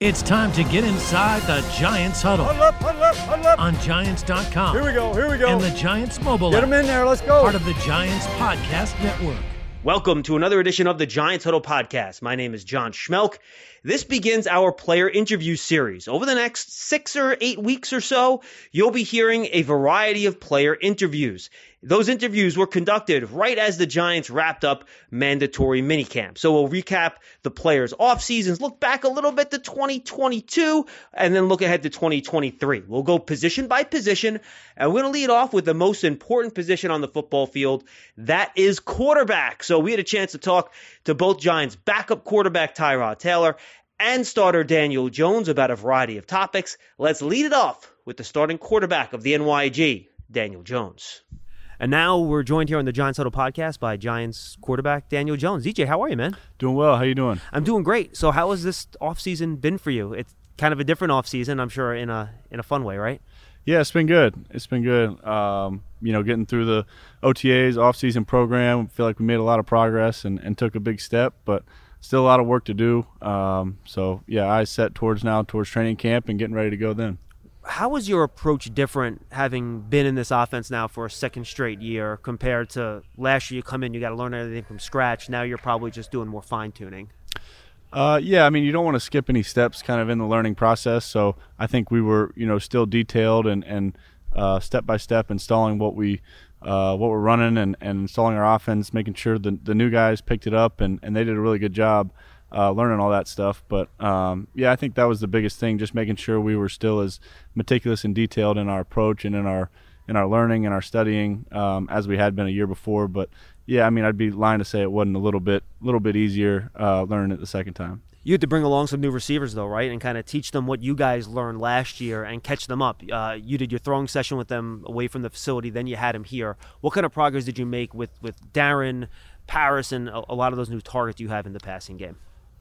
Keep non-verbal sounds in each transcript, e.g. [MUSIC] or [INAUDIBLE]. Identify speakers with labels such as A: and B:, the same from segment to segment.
A: It's time to get inside the Giants huddle
B: Huddle up, huddle up, huddle up.
A: on Giants.com.
B: Here we go, here we go.
A: And the Giants mobile
B: Get them in there, let's go.
A: part of the Giants Podcast Network.
C: Welcome to another edition of the Giants Huddle podcast. My name is John Schmeelk. This begins our player interview series. Over the next six or eight weeks or so, you'll be hearing a variety of player interviews. Those interviews were conducted right as the Giants wrapped up mandatory minicamp. So we'll recap the players' off seasons, look back a little bit to 2022, and then look ahead to 2023. We'll go position by position, and we're going to lead off with the most important position on the football field. That is quarterback. So we had a chance to talk to both Giants backup quarterback Tyrod Taylor and starter Daniel Jones about a variety of topics. Let's lead it off with the starting quarterback of the NYG, Daniel Jones. And now we're joined here on the Giants Huddle podcast by Giants quarterback Daniel Jones. DJ, how are you, man?
D: Doing well. How you doing?
C: I'm doing great. So how has this offseason been for you? It's kind of a different offseason, I'm sure in a in a fun way, right?
D: Yeah, it's been good. It's been good. Um, you know, getting through the OTAs off-season program, feel like we made a lot of progress and, and took a big step, but still a lot of work to do. Um, so yeah, I set towards now towards training camp and getting ready to go then.
C: How was your approach different having been in this offense now for a second straight year compared to last year you come in, you got to learn everything from scratch. Now you're probably just doing more fine tuning.
D: Uh, yeah, I mean, you don't want to skip any steps kind of in the learning process. So I think we were, you know, still detailed and, and uh, step by step installing what we uh, what we're running and, and installing our offense, making sure the, the new guys picked it up and, and they did a really good job uh, learning all that stuff. But um, yeah, I think that was the biggest thing, just making sure we were still as meticulous and detailed in our approach and in our in our learning and our studying um, as we had been a year before. But yeah, I mean, I'd be lying to say it wasn't a little bit little bit easier uh, learning it the second time.
C: You had to bring along some new receivers, though, right? And kind of teach them what you guys learned last year and catch them up. Uh, you did your throwing session with them away from the facility, then you had them here. What kind of progress did you make with, with Darren, Parris, and a, a lot of those new targets you have in the passing game?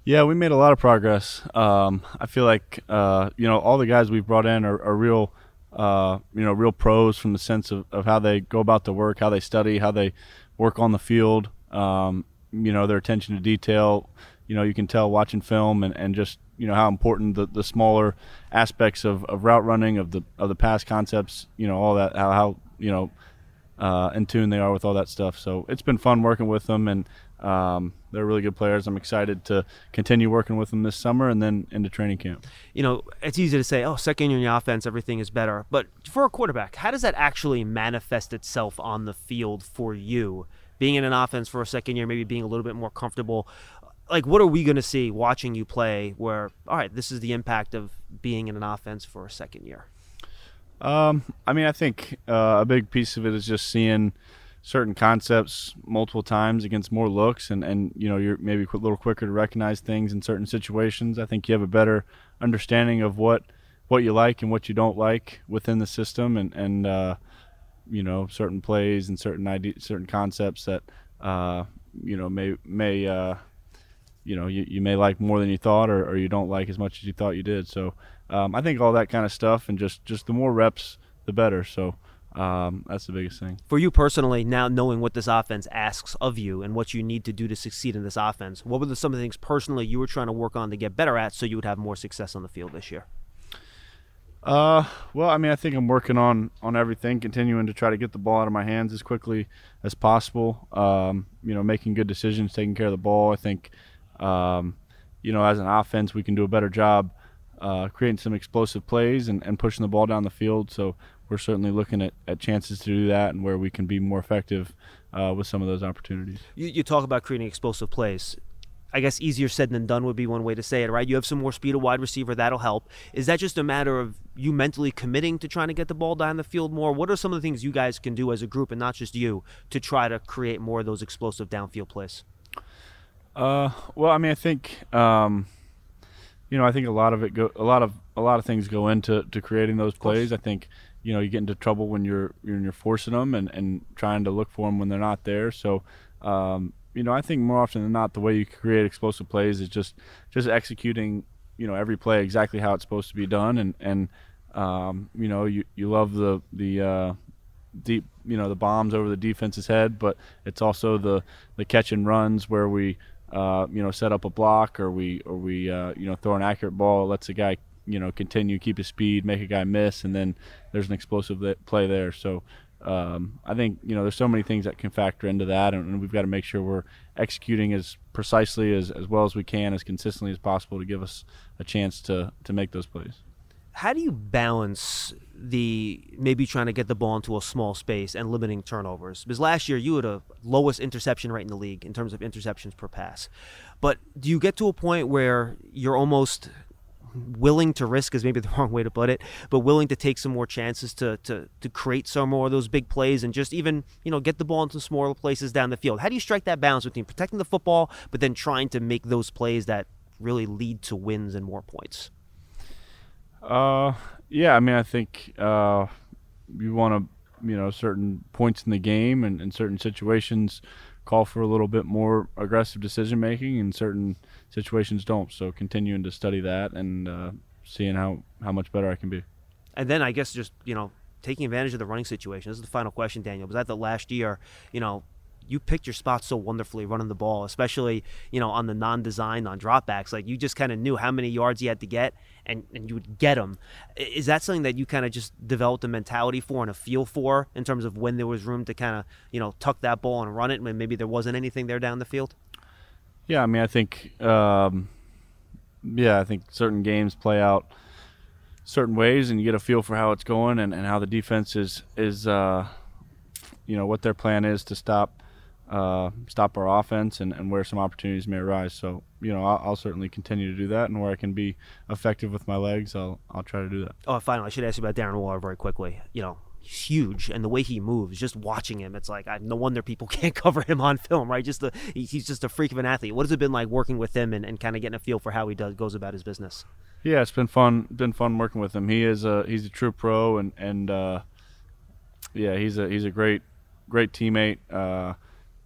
D: Yeah, we made a lot of progress. Um, I feel like uh, you know all the guys we've brought in are, are real, uh, you know, real pros from the sense of, of how they go about the work, how they study, how they work on the field. Um, you know, their attention to detail. You know, you can tell watching film and, and just you know how important the, the smaller aspects of, of route running of the of the pass concepts. You know, all that how, how you know uh, in tune they are with all that stuff. So it's been fun working with them, and um, they're really good players. I'm excited to continue working with them this summer and then into training camp.
C: You know, it's easy to say, oh, second year in the offense, everything is better. But for a quarterback, how does that actually manifest itself on the field for you? Being in an offense for a second year, maybe being a little bit more comfortable. Like, what are we going to see watching you play where, all right, this is the impact of being in an offense for a second year?
D: Um, I mean, I think uh, a big piece of it is just seeing certain concepts multiple times against more looks, and, and you know you're maybe a little quicker to recognize things in certain situations. I think you have a better understanding of what what you like and what you don't like within the system, and and uh, you know certain plays and certain certain concepts that uh, you know may may uh, you know you, you may like more than you thought, or, or you don't like as much as you thought you did. So um, I think all that kind of stuff, and just just the more reps, the better. So. Um, that's the biggest thing.
C: For you personally, now knowing what this offense asks of you and what you need to do to succeed in this offense, what were the, some of the things personally you were trying to work on to get better at so you would have more success on the field this year?
D: Uh, well, I mean, I think I'm working on on everything, continuing to try to get the ball out of my hands as quickly as possible. Um, you know, making good decisions, taking care of the ball. I think, um, you know, as an offense, we can do a better job uh, creating some explosive plays and, and pushing the ball down the field. So we're certainly looking at, at chances to do that and where we can be more effective uh, with some of those opportunities.
C: You, you talk about creating explosive plays. I guess easier said than done would be one way to say it, right? You have some more speed at wide receiver, that'll help. Is that just a matter of you mentally committing to trying to get the ball down the field more? What are some of the things you guys can do as a group and not just you to try to create more of those explosive downfield plays?
D: Uh, well, I mean, I think um, you know, I think a lot of it go, a lot of a lot of things go into to creating those plays. I think you know you get into trouble when you're you're forcing them and and trying to look for them when they're not there. So um, you know, I think more often than not, the way you create explosive plays is just just executing, you know, every play exactly how it's supposed to be done, and and um, you know, you you love the the uh, deep, you know, the bombs over the defense's head, but it's also the the catch and runs where we, uh, you know, set up a block or we or we uh, you know throw an accurate ball, lets a guy you know continue keep his speed, make a guy miss, and then there's an explosive play there. So um, I think you know there's so many things that can factor into that, and, we've got to make sure we're executing as precisely as, as well as we can, as consistently as possible to give us a chance to to make those plays.
C: How do you balance the maybe trying to get the ball into a small space and limiting turnovers? Because last year you had a lowest interception rate in the league in terms of interceptions per pass. But do you get to a point where you're almost willing to risk is maybe [LAUGHS] the wrong way to put it, but willing to take some more chances to to to create some more of those big plays and just even you know get the ball into smaller places down the field. How do you strike that balance between protecting the football but then trying to make those plays that really lead to wins and more points?
D: Uh, yeah, I mean, I think uh, you want to you know certain points in the game and in certain situations call for a little bit more aggressive decision making and certain situations don't. So continuing to study that and uh, seeing how, how much better I can be.
C: And then I guess just, you know, taking advantage of the running situation. This is the final question, Daniel. Was that the last year, you know, you picked your spots so wonderfully running the ball, especially you know on the non-design on dropbacks. Like you just kind of knew how many yards you had to get, and and you would get them. Is that something that you kind of just developed a mentality for and a feel for in terms of when there was room to kind of you know tuck that ball and run it when maybe there wasn't anything there down the field?
D: Yeah, I mean, I think, um, yeah, I think certain games play out certain ways, and you get a feel for how it's going and, and how the defense is is uh, you know what their plan is to stop uh, stop our offense and, and where some opportunities may arise. So you know I'll, I'll, certainly continue to do that, and where I can be effective with my legs, I'll I'll try to do that.
C: Oh, finally, I should ask you about Darren Waller very quickly. You know, huge, and the way he moves, just watching him, it's like I, no wonder people [LAUGHS] can't cover him on film, right? Just the he's just a freak of an athlete. What has it been like working with him and, and kind of getting a feel for how he does goes about his business?
D: Yeah, it's been fun. Been fun working with him. He is a he's a true pro, and and uh, yeah, he's a he's a great great teammate, uh,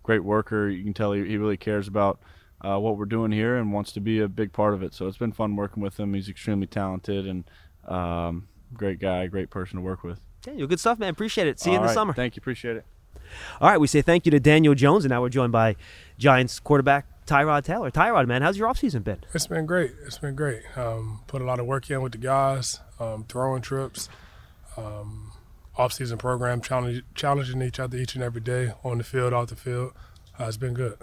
D: great worker. You can tell he, he really cares about uh, what we're doing here and wants to be a big part of it. So it's been fun working with him. He's extremely talented and um, great guy, great person to work with.
C: Daniel, good stuff, man. Appreciate it. See you in the
D: right.
C: summer.
D: Thank you. Appreciate it.
C: All right, we say thank you to Daniel Jones, and now we're joined by Giants quarterback Tyrod Taylor. Tyrod, man, how's your offseason been?
B: It's been great. It's been great. Um, put a lot of work in with the guys, um, throwing trips, um, off-season program, challenge, challenging each other each and every day on the field, off the field. Uh, it's been good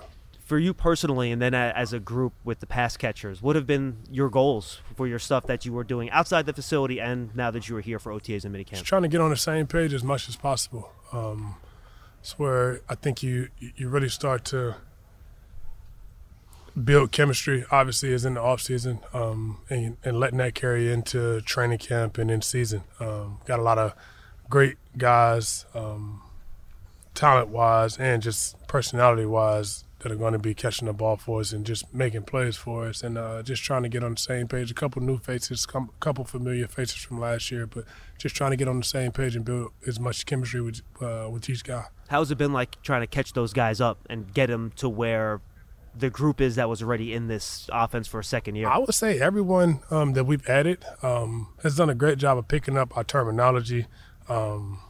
C: for you personally, and then as a group with the pass catchers, what have been your goals for your stuff that you were doing outside the facility, and now that you are here for OTAs and minicamp?
B: Just trying to get on the same page as much as possible. Um, it's where I think you you really start to build chemistry. Obviously, is in the off season, um, and, and, letting that carry into training camp and in season. Um, got a lot of great guys, um, talent wise, and just personality wise that are going to be catching the ball for us and just making plays for us and uh, just trying to get on the same page. A couple new faces, a couple familiar faces from last year, but just trying to get on the same page and build as much chemistry with uh, with each guy.
C: How's it been like trying to catch those guys up and get them to where the group is that was already in this offense for a second year?
B: I would say everyone um, that we've added um, has done a great job of picking up our terminology. Um,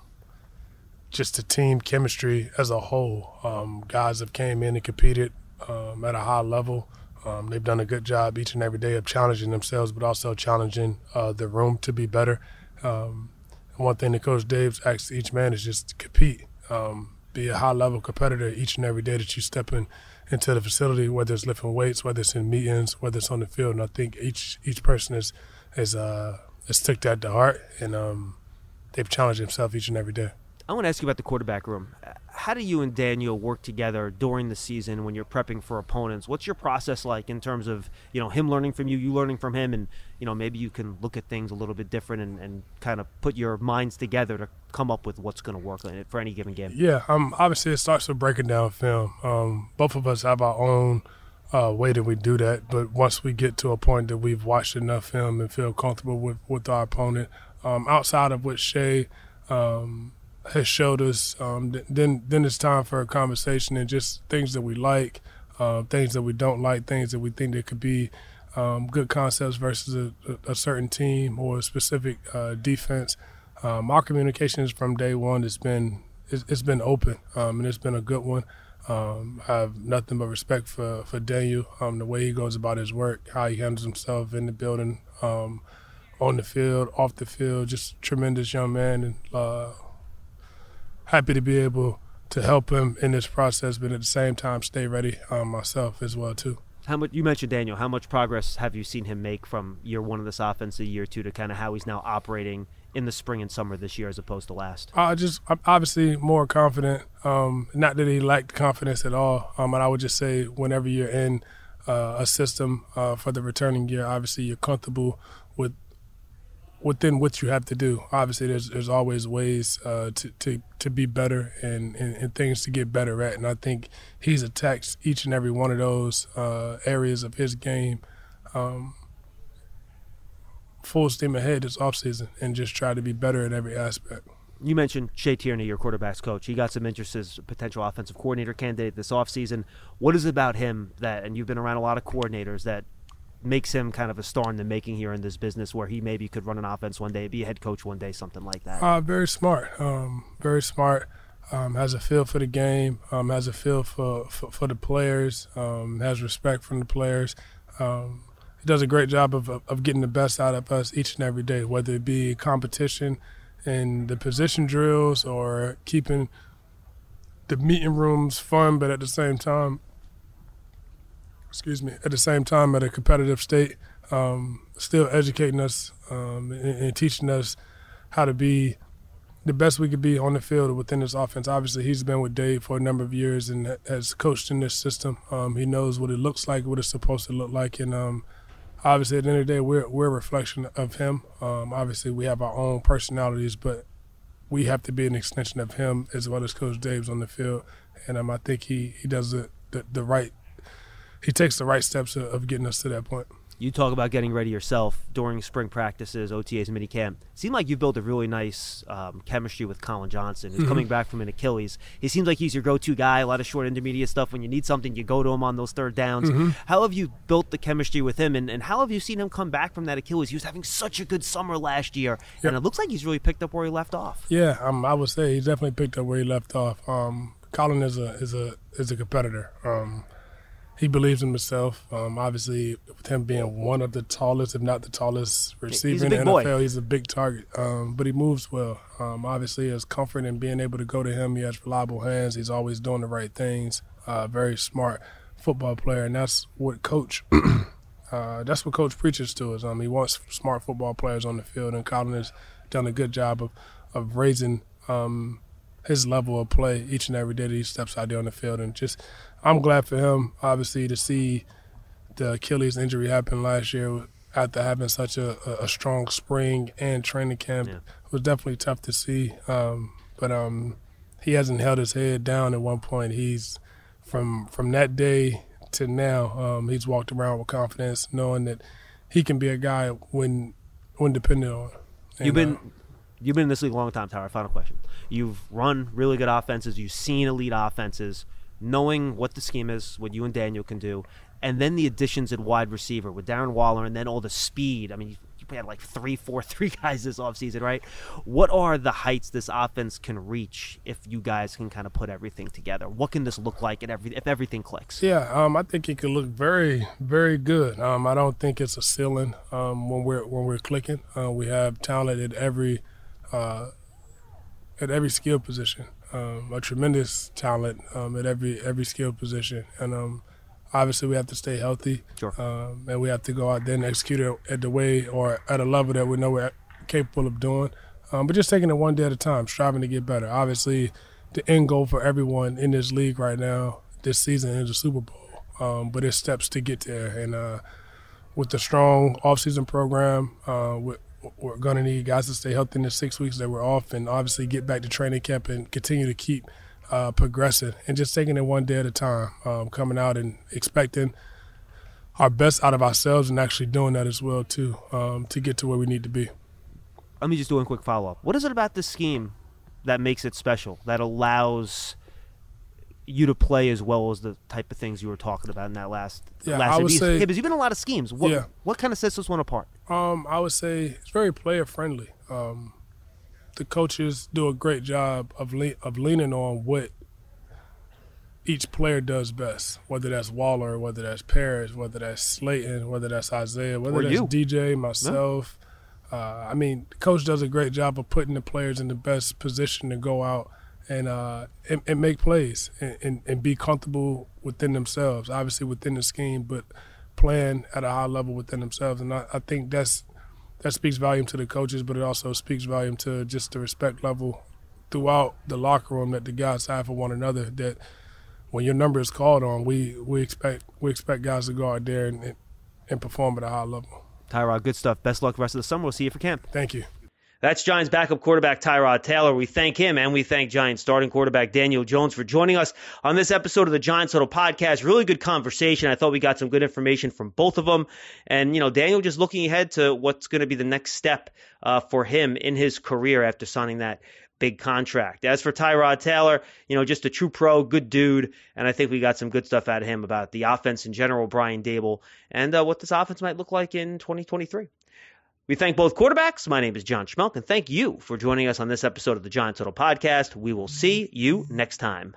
B: just the team chemistry as a whole. Um, guys have came in and competed um, at a high level. Um, they've done a good job each and every day of challenging themselves, but also challenging uh, the room to be better. Um, one thing that Coach Dave asks each man is just to compete, um, be a high level competitor each and every day that you step in into the facility, whether it's lifting weights, whether it's in meetings, whether it's on the field. And I think each each person is is uh has took that to heart, and um, they've challenged themselves each and every day.
C: I want to ask you about the quarterback room. How do you and Daniel work together during the season when you're prepping for opponents? What's your process like in terms of you know him learning from you, you learning from him, and you know maybe you can look at things a little bit different and, and kind of put your minds together to come up with what's going to work for any given game.
B: Yeah, um, obviously it starts with breaking down film. Um, both of us have our own uh, way that we do that, but once we get to a point that we've watched enough film and feel comfortable with with our opponent, um, outside of what Shea. Um, has showed us, um, then then it's time for a conversation and just things that we like, uh, things that we don't like, things that we think that could be um, good concepts versus a, a, certain team or a specific uh, defense. Um, our communications from day one has been it's, it's been open um, and it's been a good one. Um, I have nothing but respect for for Daniel, um, the way he goes about his work, how he handles himself in the building, on the field, off the field. Just tremendous young man and. Uh, happy to be able to help him in this process, but at the same time, stay ready um, myself as well too.
C: How much you mentioned Daniel? How much progress have you seen him make from year one of this offense to year two to kind of how he's now operating in the spring and summer this year as opposed to last?
B: I just I'm obviously more confident. Um, not that he lacked confidence at all, um, but I would just say whenever you're in uh, a system uh, for the returning year, obviously you're comfortable with within what you have to do. Obviously, there's there's always ways uh, to, to to be better and, and, and, things to get better at. And I think he's attacked each and every one of those uh, areas of his game um, full steam ahead this offseason and just try to be better in every aspect.
C: You mentioned Shea Tierney, your quarterback's coach. He got some interest as a potential offensive coordinator candidate this offseason. What is it about him that, and you've been around a lot of coordinators, that makes him kind of a star in the making here in this business where he maybe could run an offense one day, be a head coach one day, something like that?
B: Uh, very smart. Um, very smart. Um, has a feel for the game, um, has a feel for, for, for the players, um, has respect from the players. Um, he does a great job of, of getting the best out of us each and every day, whether it be competition and the position drills or keeping the meeting rooms fun, but at the same time, excuse me, at the same time at a competitive state, um, still educating us um, and, and, teaching us how to be the best we could be on the field within this offense. Obviously, he's been with Dave for a number of years and has coached in this system. Um, he knows what it looks like, what it's supposed to look like, and um, obviously, at the end of the day, we're we're a reflection of him. Um, obviously, we have our own personalities, but we have to be an extension of him as well as Coach Dave's on the field. And um, I think he, he does the, the, the right he takes the right steps of getting us to that point.
C: You talk about getting ready yourself during spring practices, OTAs, mini camp. It seemed like you built a really nice um, chemistry with Collin Johnson, who's mm-hmm. coming back from an Achilles. He seems like he's your go-to guy. A lot of short intermediate stuff. When you need something, you go to him on those third downs. Mm-hmm. How have you built the chemistry with him, and, and how have you seen him come back from that Achilles? He was having such a good summer last year, yep. and it looks like he's really picked up where he left off.
B: Yeah, um, I would say he's definitely picked up where he left off. Um, Collin is a is a is a competitor. Um, he believes in himself. Um, obviously, with him being one of the tallest, if not the tallest receiver in the NFL, boy. he's a big target. Um, but he moves well. Um, obviously, has comfort in being able to go to him. He has reliable hands. He's always doing the right things. Uh, very smart football player, and that's what coach. [CLEARS THROAT] uh, that's what coach preaches to us. Um, he wants smart football players on the field, and Collin has done a good job of of raising um, his level of play each and every day that he steps out there on the field, and just I'm glad for him, obviously, to see the Achilles injury happen last year after having such a, a strong spring and training camp. Yeah. It was definitely tough to see, um, but um, he hasn't held his head down at one point. He's from from that day to now, um, he's walked around with confidence, knowing that he can be a guy when when dependent on.
C: And, You've been. Uh, you've been in this league a long time, Tyrod. Final question. You've run really good offenses. You've seen elite offenses knowing what the scheme is, what you and Daniel can do, and then the additions at wide receiver with Darren Waller, and then all the speed. I mean, you, had like three, four, [LAUGHS] three guys this offseason, right? What are the heights this offense can reach if you guys can kind of put everything together? What can this look like every, if everything clicks?
B: Yeah, um, I think it can look very, very good. Um, I don't think it's a ceiling um, when we're when we're clicking. Uh, we have talent at every uh, at every skill position. Um, a tremendous talent um, at every every skill position, and um, obviously we have to stay healthy,
C: Sure.
B: um, and we have to go out there and execute it at the way or at a level that we know we're capable of doing. Um, but just taking it one day at a time, striving to get better. Obviously, the end goal for everyone in this league right now, this season, is the Super Bowl. Um, but it's steps to get there, and uh, with the strong offseason program, uh, with we're going to need guys to stay healthy in the six weeks that we're off and obviously get back to training camp and continue to keep uh, progressing and just taking it one day at a time, um, coming out and expecting our best out of ourselves and actually doing that as well too um, to get to where we need to be.
C: Let me just do one quick follow up. What is it about this scheme that makes it special, that allows you to play as well as the type of things you were talking about in that last
B: Yeah,
C: last
B: I would say-
C: you've been a lot of schemes. What,
B: Yeah.
C: what kind of sets this one apart?
B: Um, I would say it's very player friendly. Um, the coaches do a great job of le- of leaning on what each player does best, whether that's Waller, whether that's Parris, whether that's Slayton, whether that's Isaiah, whether
C: Or
B: that's
C: you.
B: DJ, myself. Uh, I mean, the coach does a great job of putting the players in the best position to go out and uh, and, and make plays and, and, and be comfortable within themselves, obviously within the scheme, but playing at a high level within themselves. And I, I think that's that speaks volume to the coaches, but it also speaks volume to just the respect level throughout the locker room that the guys have for one another. That when your number is called on, we we expect we expect guys to go out there and and, perform at a high level.
C: Tyrod, good stuff. Best luck the rest of the summer. We'll see you for camp.
B: Thank you.
C: That's Giants backup quarterback Tyrod Taylor. We thank him and we thank Giants starting quarterback Daniel Jones for joining us on this episode of the Giants Huddle podcast. Really good conversation. I thought we got some good information from both of them. And, you know, Daniel just looking ahead to what's going to be the next step uh, for him in his career after signing that big contract. As for Tyrod Taylor, you know, just a true pro, good dude. And I think we got some good stuff out of him about the offense in general, Brian Daboll, and uh, what this offense might look like in 2023. We thank both quarterbacks. My name is John Schmeelk, and thank you for joining us on this episode of the Giants Huddle Podcast. We will see you next time.